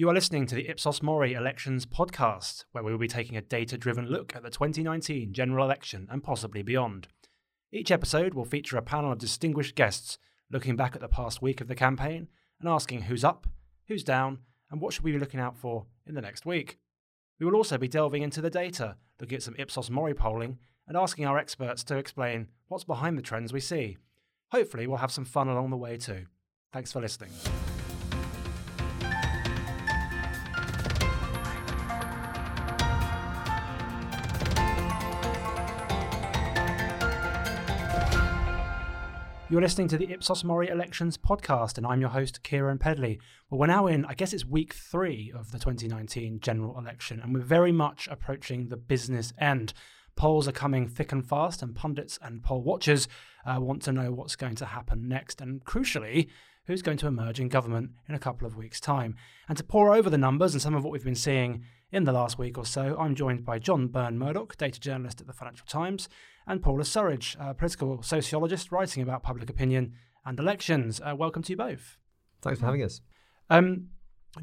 You are listening to the Ipsos Mori Elections podcast, where we will be taking a data driven look at the 2019 general election and possibly beyond. Each episode will feature a panel of distinguished guests looking back at the past week of the campaign and asking who's up, who's down, and what should we be looking out for in the next week. We will also be delving into the data, looking at some Ipsos Mori polling, and asking our experts to explain what's behind the trends we see. Hopefully, we'll have some fun along the way too. Thanks for listening. You're listening to the Ipsos Mori Elections podcast, and I'm your host, Keiran Pedley. Well, we're now in, I guess it's week three of the 2019 general election, and we're very much approaching the business end. Polls are coming thick and fast, and pundits and poll watchers uh, want to know what's going to happen next, and crucially, who's going to emerge in government in a couple of weeks' time. And to pore over the numbers and some of what we've been seeing in the last week or so, I'm joined by John Burn-Murdoch, data journalist at the Financial Times, and Paula Surridge, a political sociologist writing about public opinion and elections. Uh, welcome to you both. Thanks for having us. Um,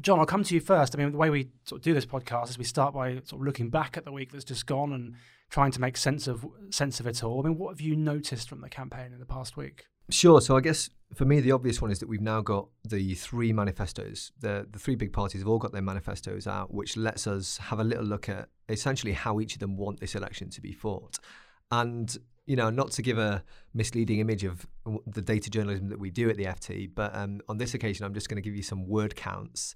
John, I'll come to you first. I mean, the way we sort of do this podcast is we start by sort of looking back at the week that's just gone and trying to make sense of sense of it all. I mean, what have you noticed from the campaign in the past week? Sure. So I guess for me, the obvious one is that we've now got the three manifestos. The the three big parties have all got their manifestos out, which lets us have a little look at essentially how each of them want this election to be fought. And you know, not to give a misleading image of the data journalism that we do at the FT, but um, on this occasion, I'm just going to give you some word counts.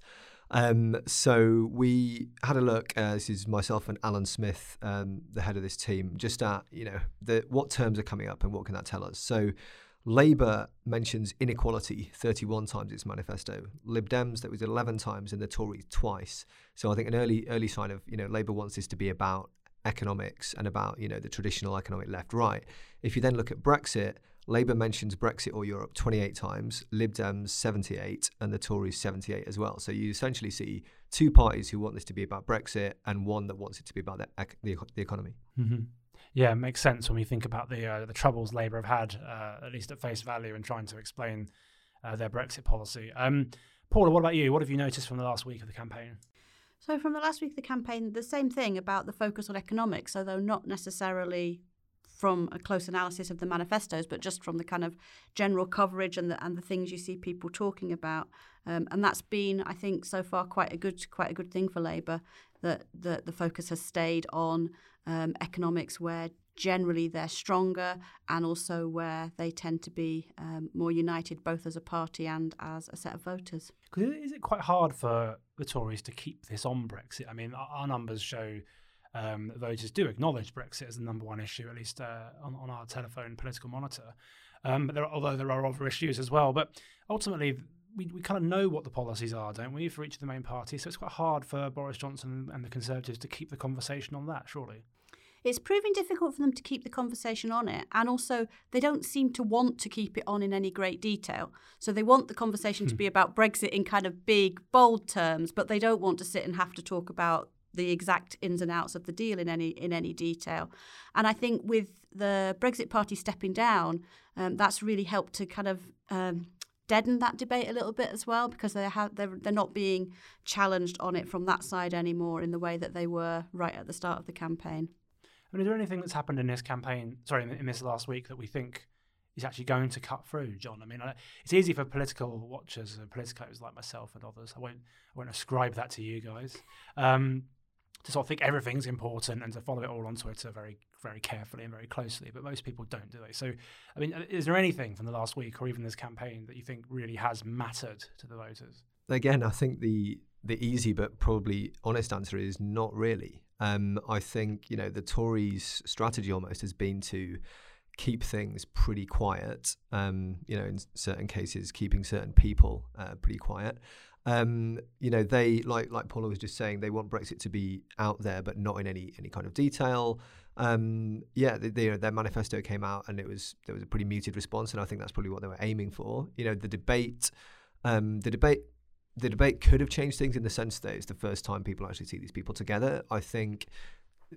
Um, so we had a look. Uh, this is myself and Alan Smith, um, the head of this team, just at you know the, what terms are coming up and what can that tell us. So Labour mentions inequality 31 times in its manifesto. Lib Dems that was 11 times, and the Tories twice. So I think an early early sign of you know Labour wants this to be about economics and about you know the traditional economic left right. If you then look at Brexit, Labour mentions Brexit or Europe 28 times, Lib Dems 78, and the Tories 78 as well. So you essentially see two parties who want this to be about Brexit and one that wants it to be about the, the, the economy. Mm-hmm. Yeah, it makes sense when we think about the uh, the troubles Labour have had, uh, at least at face value, in trying to explain uh, their Brexit policy. Um, Paula, what about you? What have you noticed from the last week of the campaign? So, from the last week of the campaign, the same thing about the focus on economics, although not necessarily from a close analysis of the manifestos, but just from the kind of general coverage and the and the things you see people talking about. Um, and that's been, I think, so far quite a good quite a good thing for Labour that the, focus has stayed on um, economics where generally they're stronger and also where they tend to be um, more united both as a party and as a set of voters. Is it quite hard for the Tories to keep this on Brexit? I mean, our numbers show um, voters do acknowledge Brexit as the number one issue, at least uh, on, on, our telephone political monitor. Um, but there, although there are other issues as well, but ultimately we, we kind of know what the policies are, don't we, for each of the main parties? So it's quite hard for Boris Johnson and the Conservatives to keep the conversation on that, surely it's proving difficult for them to keep the conversation on it. And also, they don't seem to want to keep it on in any great detail. So they want the conversation to hmm. be about Brexit in kind of big, bold terms, but they don't want to sit and have to talk about the exact ins and outs of the deal in any in any detail. And I think with the Brexit Party stepping down, um, that's really helped to kind of um, deaden that debate a little bit as well because they have they're, they're not being challenged on it from that side anymore in the way that they were right at the start of the campaign. I mean, is there anything that's happened in this campaign, sorry, in, this last week that we think is actually going to cut through, John? I mean, it's easy for political watchers and politicos like myself and others. I won't, I won't ascribe that to you guys. Um, to sort of think everything's important and to follow it all on Twitter very, very carefully and very closely. But most people don't, do they? So, I mean, is there anything from the last week or even this campaign that you think really has mattered to the voters? Again, I think the the easy but probably honest answer is not really. Um, I think you know the Tories' strategy almost has been to keep things pretty quiet. Um, you know, in certain cases, keeping certain people uh, pretty quiet. Um, you know, they like like Paula was just saying, they want Brexit to be out there, but not in any any kind of detail. Um, yeah, their manifesto came out, and it was there was a pretty muted response, and I think that's probably what they were aiming for. You know, the debate, um, the debate the debate could have changed things in the sense that it's the first time people actually see these people together. I think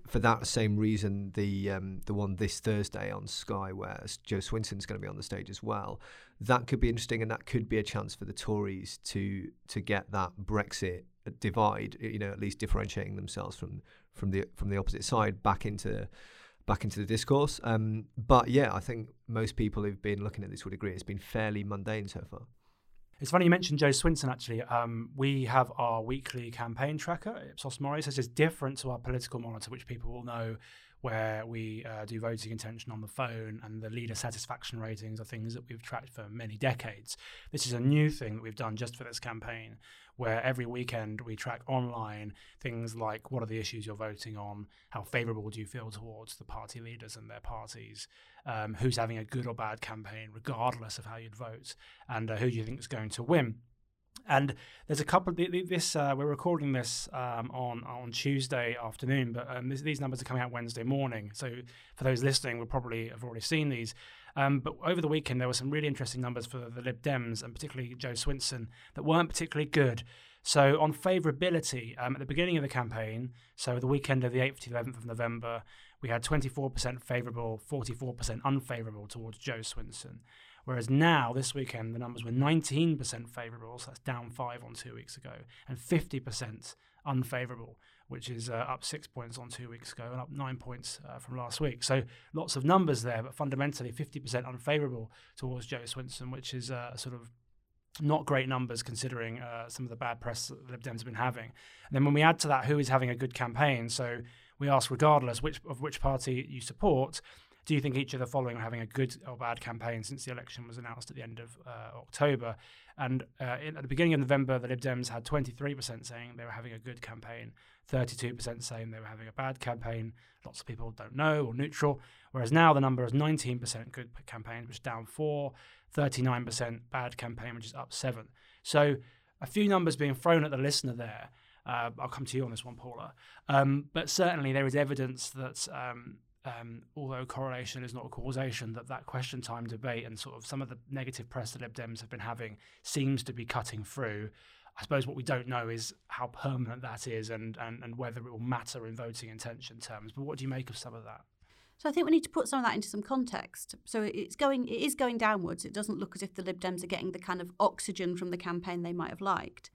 for that same reason, the um, the one this Thursday on Sky, where Jo Swinson's going to be on the stage as well, that could be interesting, and that could be a chance for the Tories to to get that Brexit divide, you know, at least differentiating themselves from from the from the opposite side back into back into the discourse. Um, but yeah, I think most people who've been looking at this would agree it's been fairly mundane so far. It's funny you mentioned Jo Swinson. Actually, um, we have our weekly campaign tracker, Ipsos Mori. So it's different to our political monitor, which people will know where we uh, do voting intention on the phone and the leader satisfaction ratings are things that we've tracked for many decades. This is a new thing that we've done just for this campaign, where every weekend we track online things like what are the issues you're voting on, how favourable do you feel towards the party leaders and their parties, um, who's having a good or bad campaign, regardless of how you'd vote, and uh, who do you think is going to win. And there's a couple. This uh, we're recording this um, on on Tuesday afternoon, but um, this, these numbers are coming out Wednesday morning. So for those listening, will probably have already seen these. Um, but over the weekend, there were some really interesting numbers for the Lib Dems and particularly Jo Swinson that weren't particularly good. So on favourability, um, at the beginning of the campaign, so the weekend of the 8th to 11th of November, we had 24% favourable, 44% unfavourable towards Jo Swinson. Whereas now, this weekend, the numbers were 19% favourable, so that's down five on two weeks ago, and 50% unfavourable, which is uh, up six points on two weeks ago and up nine points uh, from last week. So lots of numbers there, but fundamentally 50% unfavourable towards Jo Swinson, which is uh, sort of not great numbers considering uh, some of the bad press that the Lib Dems have been having. And then when we add to that who is having a good campaign, so we ask regardless which of which party you support, do you think each of the following are having a good or bad campaign since the election was announced at the end of uh, October? And uh, in, at the beginning of November, the Lib Dems had 23% saying they were having a good campaign, 32% saying they were having a bad campaign. Lots of people don't know or neutral. Whereas now the number is 19% good campaign, which is down four, 39% bad campaign, which is up seven. So a few numbers being thrown at the listener there. Uh, I'll come to you on this one, Paula. Um, but certainly there is evidence that um, um, although correlation is not a causation, that that question time debate and sort of some of the negative press that Lib Dems have been having seems to be cutting through. I suppose what we don't know is how permanent that is and, and, and whether it will matter in voting intention terms. But what do you make of some of that? So I think we need to put some of that into some context. So it's going, it is going downwards. It doesn't look as if the Lib Dems are getting the kind of oxygen from the campaign they might have liked.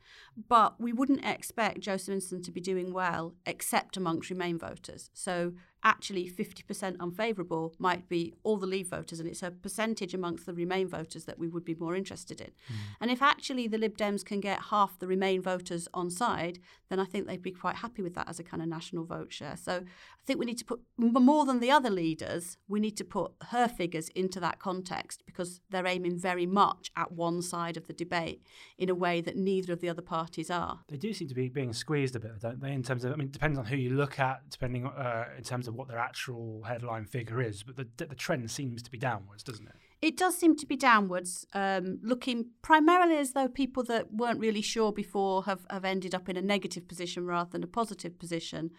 But we wouldn't expect Jo Swinson to be doing well, except amongst Remain voters. So actually 50% unfavourable might be all the Leave voters, and it's a percentage amongst the Remain voters that we would be more interested in. Mm. And if actually the Lib Dems can get half the Remain voters on side, then I think they'd be quite happy with that as a kind of national vote share. So I think we need to put more than the other leaders, we need to put her figures into that context because they're aiming very much at one side of the debate in a way that neither of the other parties are. They do seem to be being squeezed a bit, don't they? In terms of, I mean, it depends on who you look at, depending uh, in terms of of what their actual headline figure is, but the, the trend seems to be downwards, doesn't it? It does seem to be downwards, um, looking primarily as though people that weren't really sure before have, have ended up in a negative position rather than a positive position.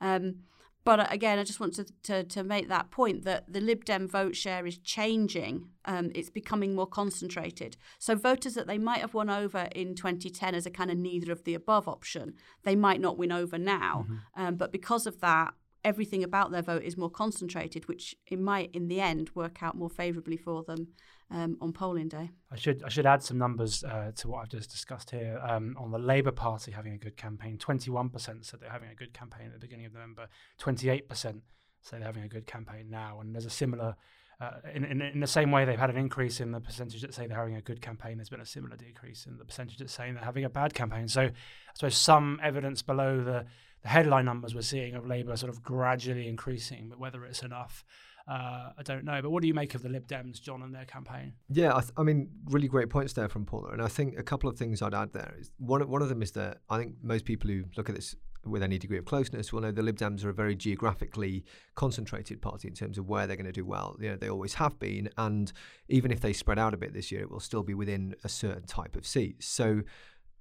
Um, but uh, again, I just want to, to, to, make that point that the Lib Dem vote share is changing. Um, it's becoming more concentrated. So voters that they might have won over in 2010 as a kind of neither of the above option, they might not win over now. Mm-hmm. Um, but because of that, everything about their vote is more concentrated, which it might, in the end, work out more favourably for them um, on polling day. I should I should add some numbers uh, to what I've just discussed here. Um, on the Labour Party having a good campaign, 21% said they're having a good campaign at the beginning of November, 28% say they're having a good campaign now, and there's a similar. Uh, in, in, in the same way, they've had an increase in the percentage that say they're having a good campaign. There's been a similar decrease in the percentage that saying they're having a bad campaign. So, I suppose some evidence below the the headline numbers we're seeing of Labour sort of gradually increasing, but whether it's enough, uh, I don't know. But what do you make of the Lib Dems, John, and their campaign? Yeah, I, th- I, mean, really great points there from Paula. And I think a couple of things I'd add there is one, one of them is that I think most people who look at this with any degree of closeness will know the Lib Dems are a very geographically concentrated party in terms of where they're going to do well. You know, they always have been, and even if they spread out a bit this year, it will still be within a certain type of seat. So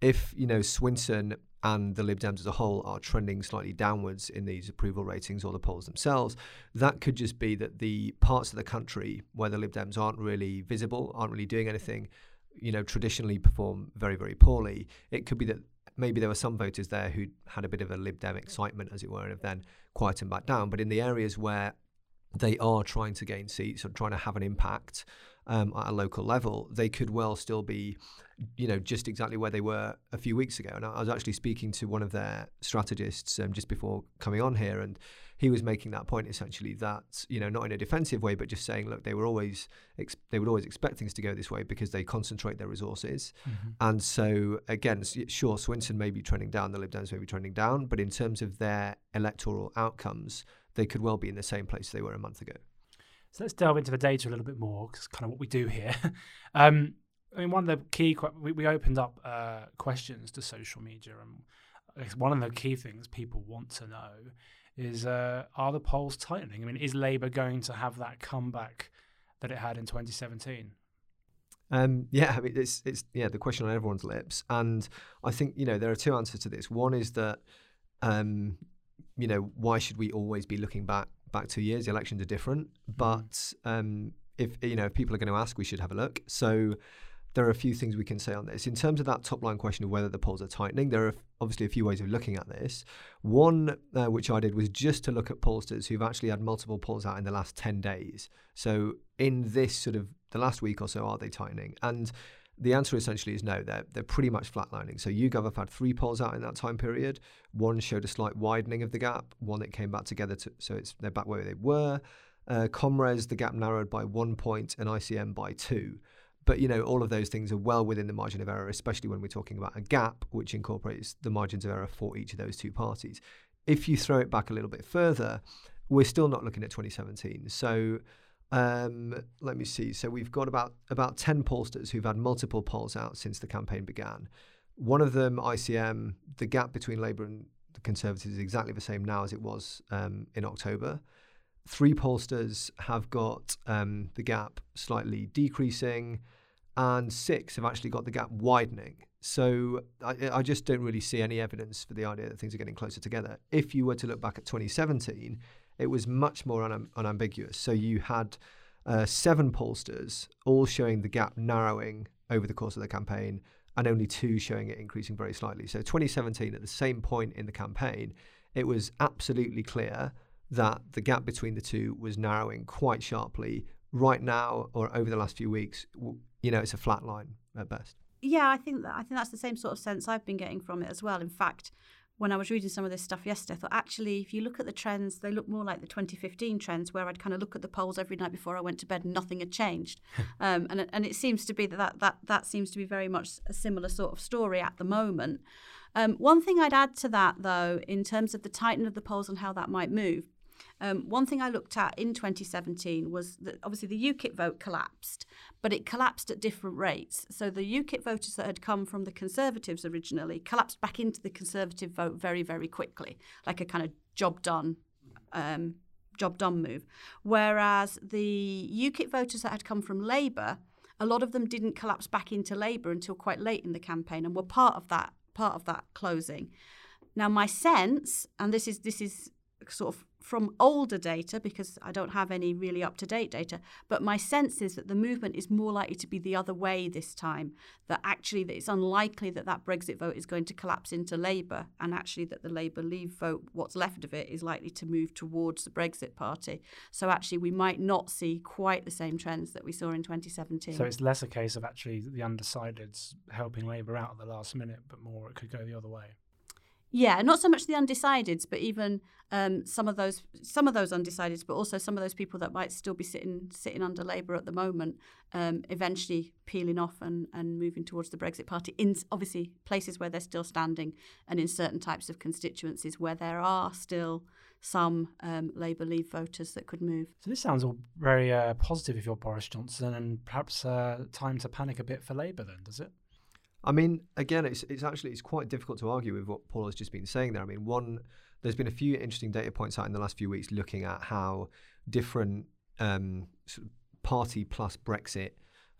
if you know Swinson and the Lib Dems as a whole are trending slightly downwards in these approval ratings or the polls themselves, that could just be that the parts of the country where the Lib Dems aren't really visible, aren't really doing anything, you know, traditionally perform very, very poorly. It could be that maybe there were some voters there who had a bit of a Lib Dem excitement, as it were, and have then quietened back down. But in the areas where they are trying to gain seats or trying to have an impact, um, at a local level, they could well still be, you know, just exactly where they were a few weeks ago. And I was actually speaking to one of their strategists um, just before coming on here, and he was making that point essentially that you know not in a defensive way, but just saying, look, they were always ex- they would always expect things to go this way because they concentrate their resources, mm-hmm. and so again, sure, Swinson may be trending down, the Lib Dems may be trending down, but in terms of their electoral outcomes, they could well be in the same place they were a month ago. So let's delve into the data a little bit more because kind of what we do here. um, I mean, one of the key we, we opened up uh, questions to social media, and one of the key things people want to know is: uh, Are the polls tightening? I mean, is Labour going to have that comeback that it had in 2017? Um, yeah, I mean, it's it's yeah the question on everyone's lips, and I think you know there are two answers to this. One is that um, you know why should we always be looking back back two years. The elections are different, mm-hmm. but um, if you know if people are going to ask, we should have a look. So there are a few things we can say on this. In terms of that top line question of whether the polls are tightening, there are obviously a few ways of looking at this. One, uh, which I did, was just to look at pollsters who've actually had multiple polls out in the last 10 days. So, in this sort of the last week or so, are they tightening? And the answer essentially is no. They're they're pretty much flatlining. So YouGov have had three polls out in that time period. One showed a slight widening of the gap. One that came back together, to, so it's they're back where they were. Uh, ComRes, the gap narrowed by one point, and ICM by two. But you know, all of those things are well within the margin of error, especially when we're talking about a gap which incorporates the margins of error for each of those two parties. If you throw it back a little bit further, we're still not looking at 2017. So um, let me see. So we've got about about ten pollsters who've had multiple polls out since the campaign began. One of them, ICM, the gap between Labour and the Conservatives is exactly the same now as it was um, in October. Three pollsters have got um, the gap slightly decreasing, and six have actually got the gap widening. So I, I, just don't really see any evidence for the idea that things are getting closer together. If you were to look back at 2017, it was much more un- unambiguous. So you had uh, seven pollsters all showing the gap narrowing over the course of the campaign and only two showing it increasing very slightly. So 2017, at the same point in the campaign, it was absolutely clear that the gap between the two was narrowing quite sharply. Right now, or over the last few weeks, you know, it's a flat line at best. Yeah, I think that I think that's the same sort of sense I've been getting from it as well. In fact, when I was reading some of this stuff yesterday, I thought actually, if you look at the trends, they look more like the 2015 trends, where I'd kind of look at the polls every night before I went to bed and nothing had changed. um, and, and it seems to be that, that that that seems to be very much a similar sort of story at the moment. Um, one thing I'd add to that, though, in terms of the tightening of the polls and how that might move, um, one thing I looked at in 2017 was that obviously the UKIP vote collapsed, but it collapsed at different rates. So the UKIP voters that had come from the Conservatives originally collapsed back into the Conservative vote very, very quickly, like a kind of job done. Um, job done move. Whereas the UKIP voters that had come from Labour, a lot of them didn't collapse back into Labour until quite late in the campaign and were part of that part of that closing. Now my sense, and this is this is sort of from older data because I don't have any really up to date data, but my sense is that the movement is more likely to be the other way this time. That actually, that it's unlikely that that Brexit vote is going to collapse into Labour, and actually that the Labour Leave vote, what's left of it, is likely to move towards the Brexit Party. So actually, we might not see quite the same trends that we saw in 2017. So it's less a case of actually the undecideds helping Labour out at the last minute, but more it could go the other way. Yeah, not so much the undecideds, but even um, some of those some of those undecideds, but also some of those people that might still be sitting sitting under Labour at the moment, um, eventually peeling off and, and moving towards the Brexit Party. In obviously places where they're still standing, and in certain types of constituencies where there are still some um, Labour Leave voters that could move. So this sounds all very uh, positive if you're Boris Johnson, and perhaps uh, time to panic a bit for Labour. Then does it? I mean, again, it's it's actually it's quite difficult to argue with what Paul has just been saying there. I mean, one, there's been a few interesting data points out in the last few weeks looking at how different um, sort of party plus Brexit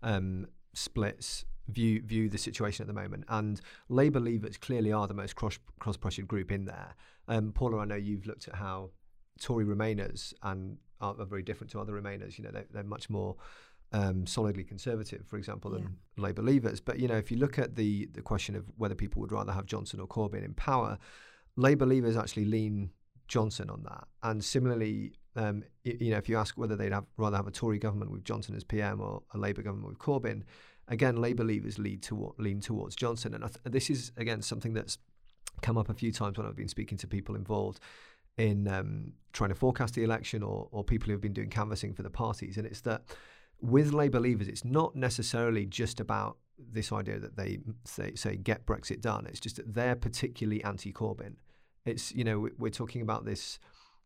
um, splits view view the situation at the moment. And Labour leavers clearly are the most cross cross pressured group in there. Um, Paula, I know you've looked at how Tory Remainers and are, are very different to other Remainers. You know, they, they're much more um, solidly conservative, for example, than yeah. Labour leavers. But you know, if you look at the the question of whether people would rather have Johnson or Corbyn in power, Labour leavers actually lean Johnson on that, and similarly, um, you know, if you ask whether they'd have, rather have a Tory government with Johnson as PM or a Labour government with Corbyn, again, Labour leavers lead to, lean towards Johnson. And th- this is, again, something that's come up a few times when I've been speaking to people involved in um, trying to forecast the election or, or people who have been doing canvassing for the parties. And it's that with Labour leavers, it's not necessarily just about this idea that they say, say get Brexit done. It's just that they're particularly anti-Corbyn. It's you know we're talking about this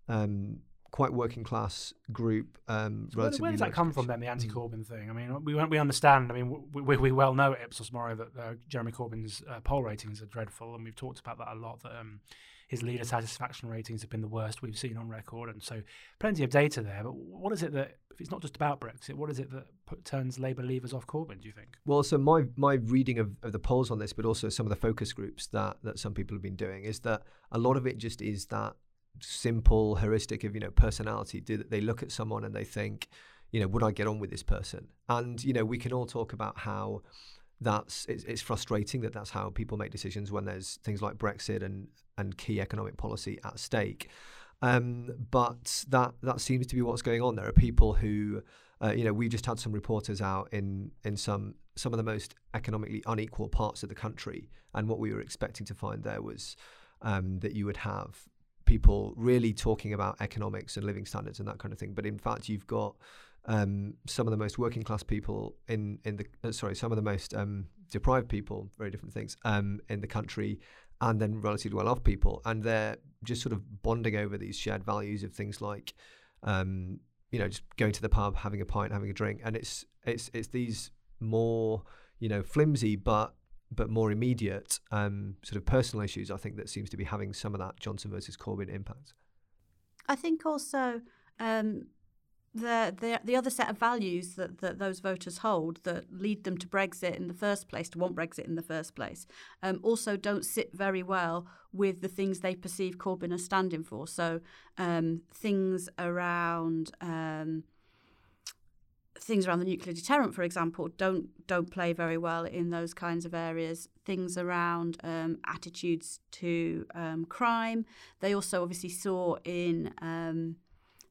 um, quite working class group. Um, so where, where, does that come from then? The anti-Corbyn thing. I mean, we we understand. I mean, we, we, we well know at Ipsos Mori that uh, Jeremy Corbyn's uh, poll ratings are dreadful, and we've talked about that a lot. That um, his leader satisfaction ratings have been the worst we've seen on record, and so plenty of data there. But what is it that, if it's not just about Brexit, what is it that put, turns Labour leavers off Corbyn? Do you think? Well, so my my reading of, of the polls on this, but also some of the focus groups that that some people have been doing, is that a lot of it just is that simple heuristic of you know personality. Do they look at someone and they think, you know, would I get on with this person? And you know, we can all talk about how that's it's, it's, frustrating that that's how people make decisions when there's things like Brexit and and key economic policy at stake. Um, but that that seems to be what's going on. There are people who, uh, you know, we just had some reporters out in in some some of the most economically unequal parts of the country, and what we were expecting to find there was um, that you would have people really talking about economics and living standards and that kind of thing. But in fact, you've got um, some of the most working class people in in the uh, sorry, some of the most um, deprived people, very different things um, in the country, and then relatively well off people, and they're just sort of bonding over these shared values of things like, um, you know, just going to the pub, having a pint, having a drink, and it's it's it's these more you know flimsy but but more immediate um, sort of personal issues. I think that seems to be having some of that Johnson versus Corbyn impact. I think also um, the, the the other set of values that, that those voters hold that lead them to Brexit in the first place, to want Brexit in the first place, um, also don't sit very well with the things they perceive Corbyn as standing for. So um, things around um, things around the nuclear deterrent, for example, don't don't play very well in those kinds of areas. Things around um, attitudes to um, crime, they also obviously saw in um,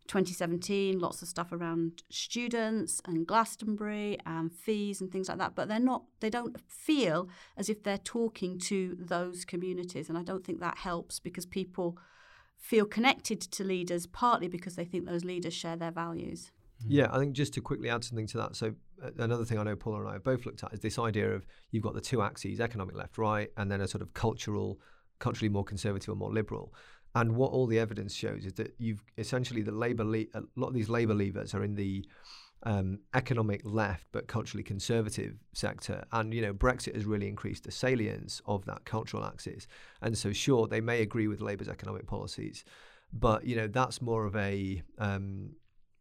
2017, lots of stuff around students and Glastonbury and fees and things like that. But they're not, they don't feel as if they're talking to those communities. And I don't think that helps because people feel connected to leaders partly because they think those leaders share their values. Yeah, I think just to quickly add something to that. So, uh, another thing I know Paul and I have both looked at is this idea of you've got the two axes, economic left, right, and then a sort of cultural, culturally more conservative or more liberal. And what all the evidence shows is that you've essentially the labor le- a lot of these Labour leavers are in the um, economic left but culturally conservative sector, and you know Brexit has really increased the salience of that cultural axis. And so, sure, they may agree with Labour's economic policies, but you know that's more of a um,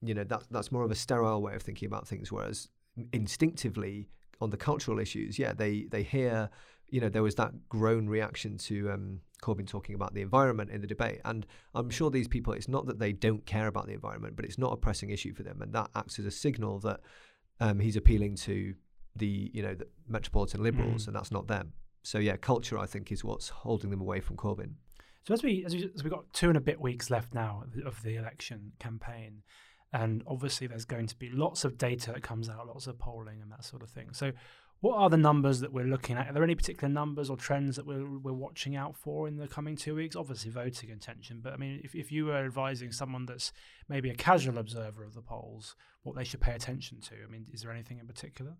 you know that that's more of a sterile way of thinking about things. Whereas instinctively on the cultural issues, yeah, they they hear you know there was that groan reaction to um, Corbyn talking about the environment in the debate. And I'm sure these people, it's not that they don't care about the environment, but it's not a pressing issue for them. And that acts as a signal that um, he's appealing to the, you know, the metropolitan liberals, mm. and that's not them. So yeah, culture, I think, is what's holding them away from Corbyn. So as we as, we, as we've got two and a bit weeks left now of the election campaign, and obviously there's going to be lots of data that comes out, lots of polling and that sort of thing. So what are the numbers that we're looking at? Are there any particular numbers or trends that we're, we're watching out for in the coming two weeks? Obviously, voting intention, but I mean, if, if you were advising someone that's maybe a casual observer of the polls, what they should pay attention to, I mean, is there anything in particular?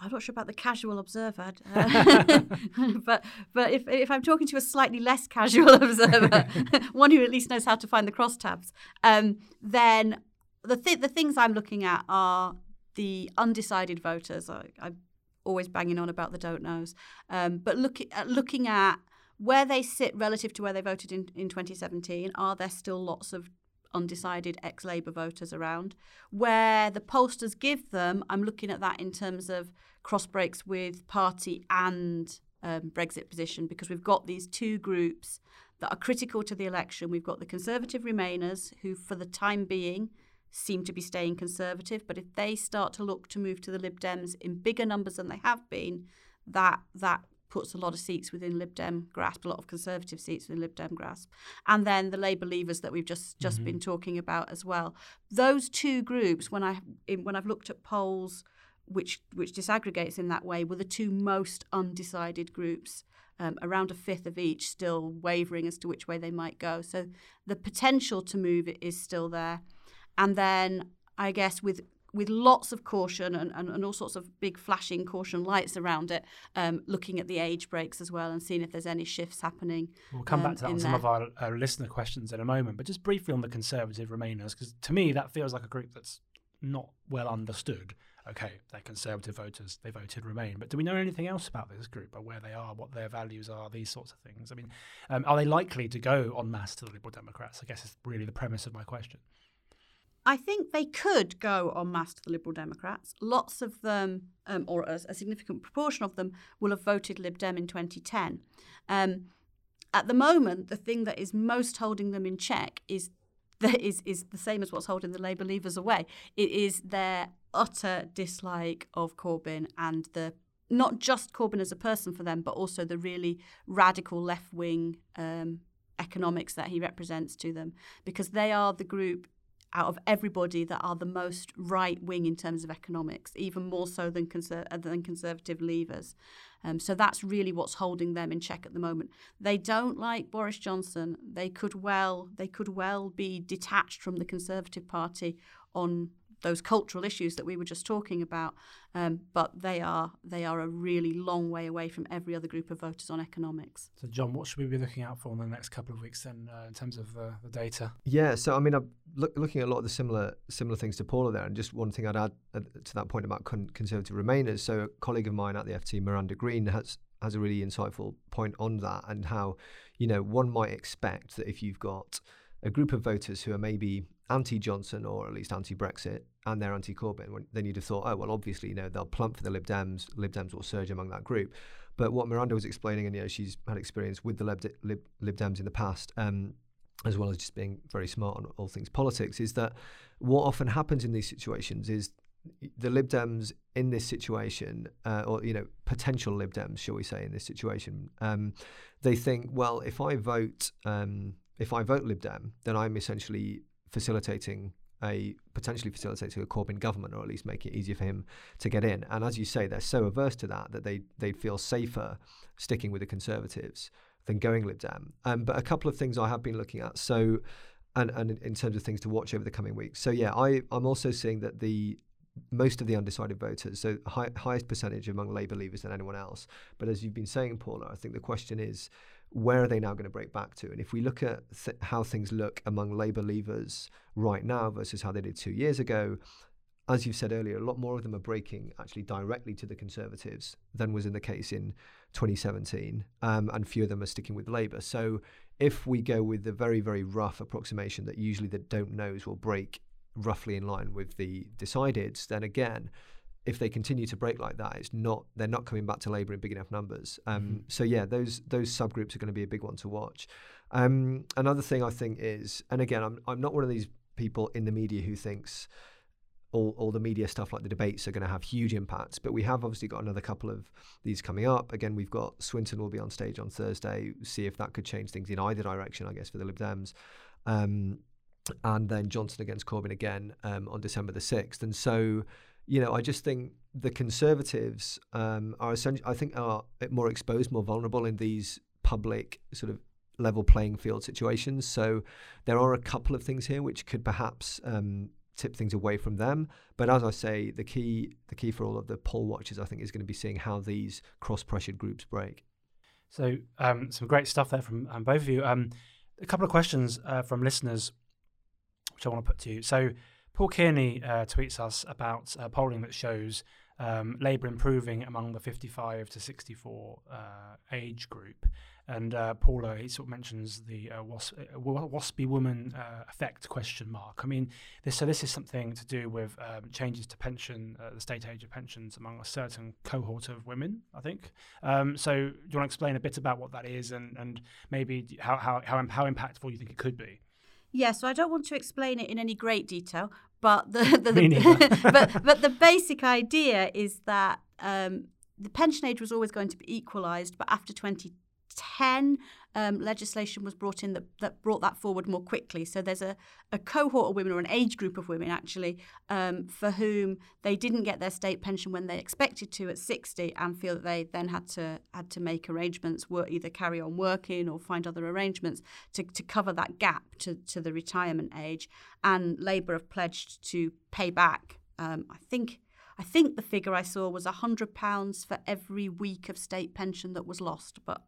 I'm not sure about the casual observer, uh, but but if if I'm talking to a slightly less casual observer, one who at least knows how to find the crosstabs, um, then the th- the things I'm looking at are the undecided voters. I, am always banging on about the don't knows, um, but look at, looking at where they sit relative to where they voted in, in 2017. Are there still lots of undecided ex Labour voters around? Where the pollsters give them, I'm looking at that in terms of cross breaks with party and um, Brexit position because we've got these two groups that are critical to the election. We've got the Conservative Remainers, who, for the time being, seem to be staying conservative. But if they start to look to move to the Lib Dems in bigger numbers than they have been, that that puts a lot of seats within Lib Dem grasp, a lot of Conservative seats within Lib Dem grasp, and then the Labour leavers that we've just just mm-hmm. been talking about as well. Those two groups, when I when I've looked at polls which which disaggregates in that way, were the two most undecided groups. Um, around a fifth of each still wavering as to which way they might go. So the potential to move is still there. And then I guess with with lots of caution and, and, and all sorts of big flashing caution lights around it, um, looking at the age breaks as well and seeing if there's any shifts happening. We'll come um, back to that on some of our, our listener questions in a moment, but just briefly on the Conservative Remainers, because to me that feels like a group that's not well understood. Okay, they're Conservative voters, they voted Remain, but do we know anything else about this group or where they are, what their values are, these sorts of things? I mean, um, are they likely to go en masse to the Liberal Democrats? I guess is really the premise of my question. I think they could go en masse to the Liberal Democrats. Lots of them, um, or a, a, significant proportion of them, will have voted Lib Dem in 2010. Um, at the moment, the thing that is most holding them in check is that is is the same as what's holding the Labour leavers away. It is their utter dislike of Corbyn and the not just Corbyn as a person for them, but also the really radical left wing um, economics that he represents to them, because they are the group out of everybody that are the most right wing in terms of economics, even more so than, conser- uh, than conservative leavers. Um, so that's really what's holding them in check at the moment. They don't like Boris Johnson. They could well they could well be detached from the Conservative Party on those cultural issues that we were just talking about. Um, but they are they are a really long way away from every other group of voters on economics. So, John, what should we be looking out for in the next couple of weeks then, uh, in terms of uh, the data? Yeah, so I mean, I'm look, looking at a lot of the similar similar things to Paula there, and just one thing I'd add uh, to that point about con- conservative Remainers. So, a colleague of mine at the FT, Miranda Green, has has a really insightful point on that, and how you know one might expect that if you've got a group of voters who are maybe anti-Johnson or at least anti-Brexit and they're anti-Corbyn, then you'd have thought, oh well, obviously, you know, they'll plump for the Lib Dems. Lib Dems will surge among that group. But what Miranda was explaining, and you know, she's had experience with the Lib, Lib, Lib Dems in the past, um, as well as just being very smart on all things politics, is that what often happens in these situations is the Lib Dems in this situation, uh, or you know, potential Lib Dems, shall we say, in this situation, um, they think, well, if I vote, um, if I vote Lib Dem, then I'm essentially facilitating a potentially facilitating a Corbyn government, or at least making it easier for him to get in. And as you say, they're so averse to that that they they'd feel safer sticking with the Conservatives than going Lib Dem. Um, but a couple of things I have been looking at. So, and and in terms of things to watch over the coming weeks. So yeah, I I'm also seeing that the most of the undecided voters, so high, highest percentage among Labour leavers than anyone else. But as you've been saying, Paula, I think the question is where are they now going to break back to? And if we look at th- how things look among Labour leavers right now versus how they did two years ago, as you've said earlier, a lot more of them are breaking actually directly to the Conservatives than was in the case in 2017, um, and few of them are sticking with Labour. So if we go with the very, very rough approximation that usually the don't knows will break roughly in line with the decideds, then again, if they continue to break like that, it's not they're not coming back to Labour in big enough numbers. Um, mm-hmm. So yeah, those those subgroups are going to be a big one to watch. Um, another thing I think is, and again, I'm I'm not one of these people in the media who thinks all, all the media stuff like the debates are going to have huge impacts. But we have obviously got another couple of these coming up. Again, we've got Swinson will be on stage on Thursday. See if that could change things in either direction, I guess, for the Lib Dems. Um, and then Johnson against Corbyn again um, on December the 6th. And so you know, I just think the Conservatives um, are essentially, I think, are more exposed, more vulnerable in these public sort of level playing field situations. So there are a couple of things here which could perhaps um, tip things away from them. But as I say, the key, the key for all of the poll watchers, I think, is going to be seeing how these cross-pressured groups break. So um, some great stuff there from um, both of you. Um, a couple of questions uh, from listeners, which I want to put to you. So Paul Kearney uh, tweets us about uh, polling that shows um, Labour improving among the 55 to 64 uh, age group. And uh, Paula, he sort of mentions the uh, wasp, uh, WASPI woman effect question mark. I mean, this, so this is something to do with um, changes to pension, the state age of pensions among a certain cohort of women, I think. Um, so do you want to explain a bit about what that is and, and maybe how, how, how, how impactful you think it could be? Yeah, so I don't want to explain it in any great detail, but the, the, the but but the basic idea is that um, the pension age was always going to be equalised, but after 2010, um, legislation was brought in that, that brought that forward more quickly. So there's a, a cohort of women, or an age group of women actually, um, for whom they didn't get their state pension when they expected to at 60, and feel that they then had to had to make arrangements, work, either carry on working or find other arrangements to, to cover that gap to, to the retirement age. And Labour have pledged to pay back. Um, I think I think the figure I saw was £100 for every week of state pension that was lost. But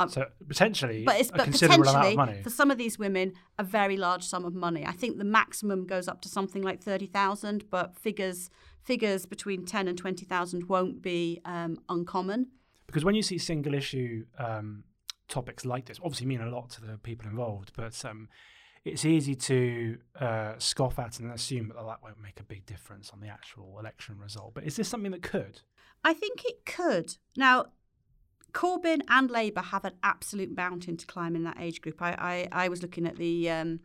um, so potentially, but it's a but considerable amount potentially of money. for some of these women, a very large sum of money. I think the maximum goes up to something like thirty thousand, but figures figures between ten and twenty thousand won't be um, uncommon. Because when you see single issue um, topics like this, obviously mean a lot to the people involved, but um, it's easy to uh, scoff at and assume that that won't make a big difference on the actual election result. But is this something that could? I think it could. Now, Corbyn and Labour have an absolute mountain to climb in that age group. I, I, I was looking at the um,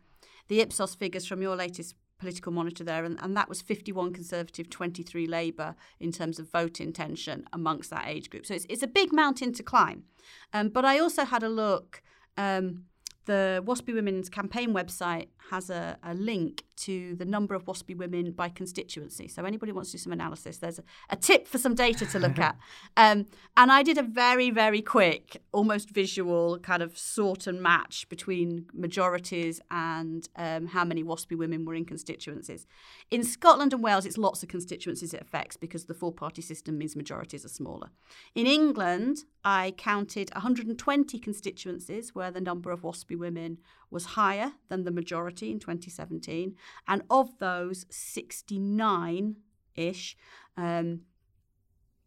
the Ipsos figures from your latest political monitor there, and, and that was 51 Conservative, 23 Labour in terms of vote intention amongst that age group. So it's, it's a big mountain to climb. Um, but I also had a look. Um, the WASPI Women's campaign website has a, a, link to the number of WASPI women by constituency. So anybody wants to do some analysis, there's a, a tip for some data to look at. Um, and I did a very, very quick, almost visual kind of sort and match between majorities and um, how many WASPI women were in constituencies. In Scotland and Wales, it's lots of constituencies it affects because the four-party system means majorities are smaller. In England, I counted 120 constituencies where the number of WASPI women was higher than the majority in 2017. And of those, 69 ish um,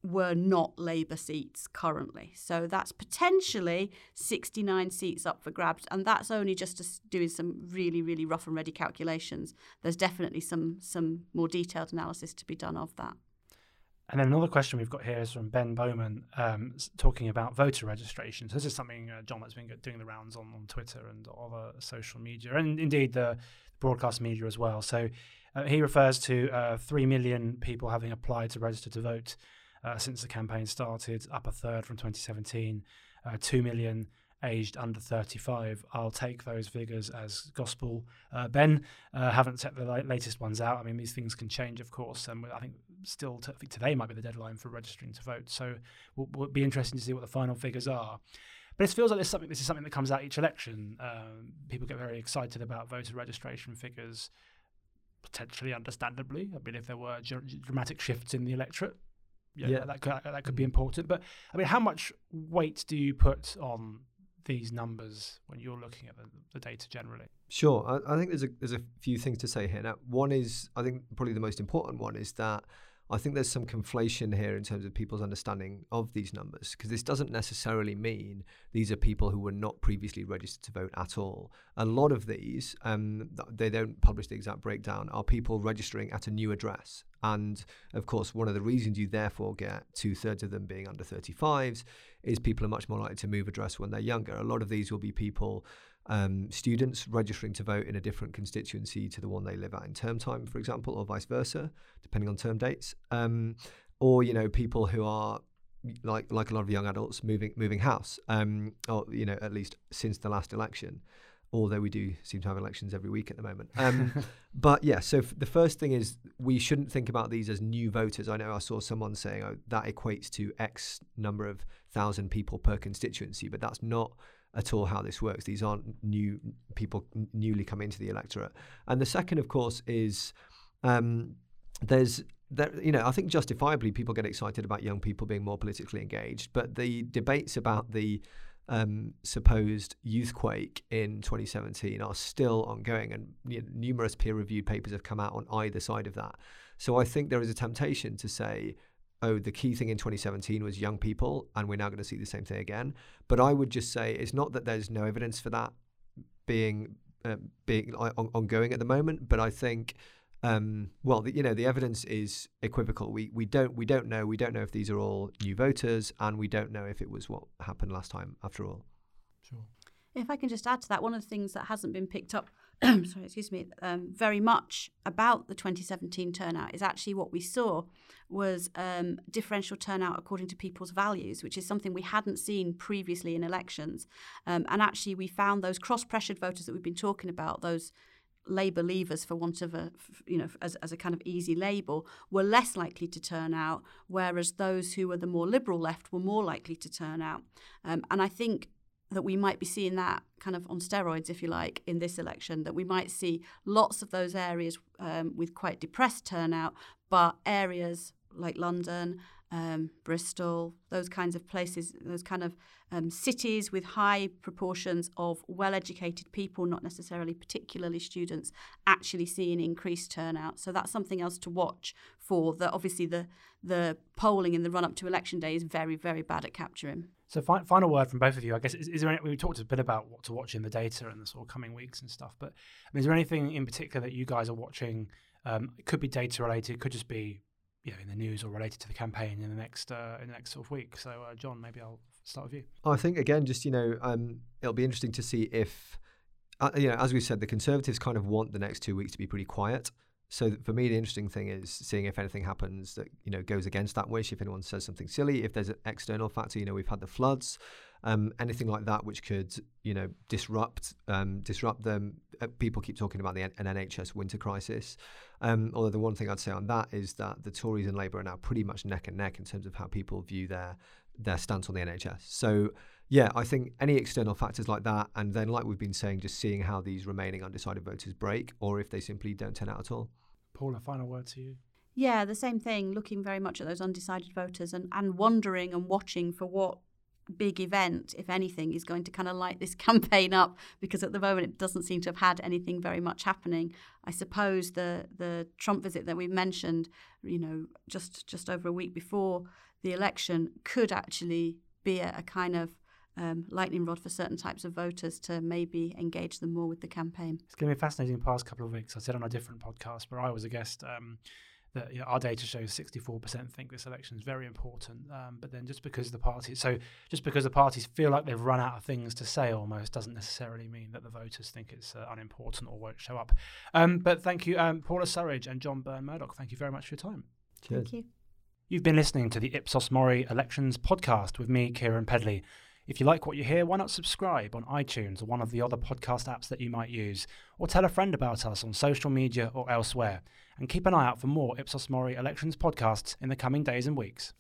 were not Labour seats currently. So that's potentially 69 seats up for grabs. And that's only just doing some really, really rough and ready calculations. There's definitely some, some more detailed analysis to be done of that. And then another question we've got here is from Ben Bowman, um, talking about voter registration. So this is something, uh, John, that's been doing the rounds on, on Twitter and other social media, and indeed the broadcast media as well. So uh, he refers to uh, 3 million people having applied to register to vote uh, since the campaign started, up a third from 2017, uh, 2 million aged under 35. I'll take those figures as gospel. Uh, ben, uh, haven't set the latest ones out. I mean, these things can change, of course, and I think still t- today might be the deadline for registering to vote. So we'll, we'll, be interesting to see what the final figures are. But it feels like this something. This is something that comes out each election. Um, people get very excited about voter registration figures, potentially, understandably. I mean, if there were dr- dramatic shifts in the electorate, yeah, yeah. That, could, that could be important. But I mean, how much weight do you put on these numbers when you're looking at the, the data generally? Sure, I, I, think there's a there's a few things to say here. Now, one is I think probably the most important one is that I think there's some conflation here in terms of people's understanding of these numbers because this doesn't necessarily mean these are people who were not previously registered to vote at all. A lot of these, um, they don't publish the exact breakdown, are people registering at a new address. And of course, one of the reasons you therefore get two thirds of them being under 35s is people are much more likely to move address when they're younger. A lot of these will be people um, students registering to vote in a different constituency to the one they live at in term time, for example, or vice versa, depending on term dates. Um, or you know, people who are like like a lot of young adults moving moving house, um, or you know, at least since the last election. Although we do seem to have elections every week at the moment. Um, but yeah, so f- the first thing is we shouldn't think about these as new voters. I know I saw someone saying oh, that equates to X number of thousand people per constituency, but that's not at all how this works. These aren't new people newly coming into the electorate. And the second, of course, is um, there's there, you know, I think justifiably people get excited about young people being more politically engaged, but the debates about the um, supposed youthquake in 2017 are still ongoing, and you know, numerous peer-reviewed papers have come out on either side of that. So I think there is a temptation to say oh, the key thing in 2017 was young people, and we're now going to see the same thing again. But I would just say it's not that there's no evidence for that being uh, being on- ongoing at the moment, but I think. Um, well, the, you know, the evidence is equivocal. We we don't we don't know. We don't know if these are all new voters, and we don't know if it was what happened last time. After all, sure. If I can just add to that, one of the things that hasn't been picked up sorry, excuse me, um, very much about the 2017 turnout is actually what we saw was um, differential turnout according to people's values, which is something we hadn't seen previously in elections. Um, and actually, we found those cross-pressured voters that we've been talking about, those Labour leavers, for want of a, you know, as, as a kind of easy label, were less likely to turn out, whereas those who were the more liberal left were more likely to turn out. Um, and I think that we might be seeing that kind of on steroids, if you like, in this election, that we might see lots of those areas um, with quite depressed turnout, but areas like London, um, Bristol, those kinds of places, those kind of um, cities with high proportions of well educated people, not necessarily particularly students, actually seeing increased turnout. So that's something else to watch for. That obviously the, the polling in the run up to election day is very, very bad at capturing. So, fi- final word from both of you. I guess is, is there any, we talked a bit about what to watch in the data and the sort of coming weeks and stuff, but I mean, is there anything in particular that you guys are watching? Um, it could be data related, it could just be you know in the news or related to the campaign in the next uh, in the next sort of week. So, uh, John, maybe I'll start with you. I think again, just you know, um, it'll be interesting to see if, uh, you know, as we said, the Conservatives kind of want the next two weeks to be pretty quiet. So for me, the interesting thing is seeing if anything happens that you know goes against that wish. If anyone says something silly, if there's an external factor, you know, we've had the floods, um, anything like that, which could you know disrupt um, disrupt them. Uh, people keep talking about the an NHS winter crisis. Um, although the one thing I'd say on that is that the Tories and Labour are now pretty much neck and neck in terms of how people view their their stance on the NHS. So yeah, I think any external factors like that, and then like we've been saying, just seeing how these remaining undecided voters break, or if they simply don't turn out at all. Paula, final word to you. Yeah, the same thing. Looking very much at those undecided voters and, and wondering and watching for what big event, if anything, is going to kind of light this campaign up because at the moment it doesn't seem to have had anything very much happening. I suppose the the Trump visit that we mentioned, you know, just just over a week before the election could actually be a, a kind of um, lightning rod for certain types of voters to maybe engage them more with the campaign. It's going to be fascinating the past couple of weeks. I said on a different podcast where I was a guest um, that you know, our data shows 64% think this election is very important. Um, but then just because the parties, so just because the parties feel like they've run out of things to say almost doesn't necessarily mean that the voters think it's uh, unimportant or won't show up. Um, but thank you, um, Paula Surridge and John Burn-Murdoch. Thank you very much for your time. Cheers. Thank you. You've been listening to the Ipsos Mori Elections podcast with me, Keiran Pedley. If you like what you hear, why not subscribe on iTunes or one of the other podcast apps that you might use, or tell a friend about us on social media or elsewhere. And keep an eye out for more Ipsos Mori Elections podcasts in the coming days and weeks.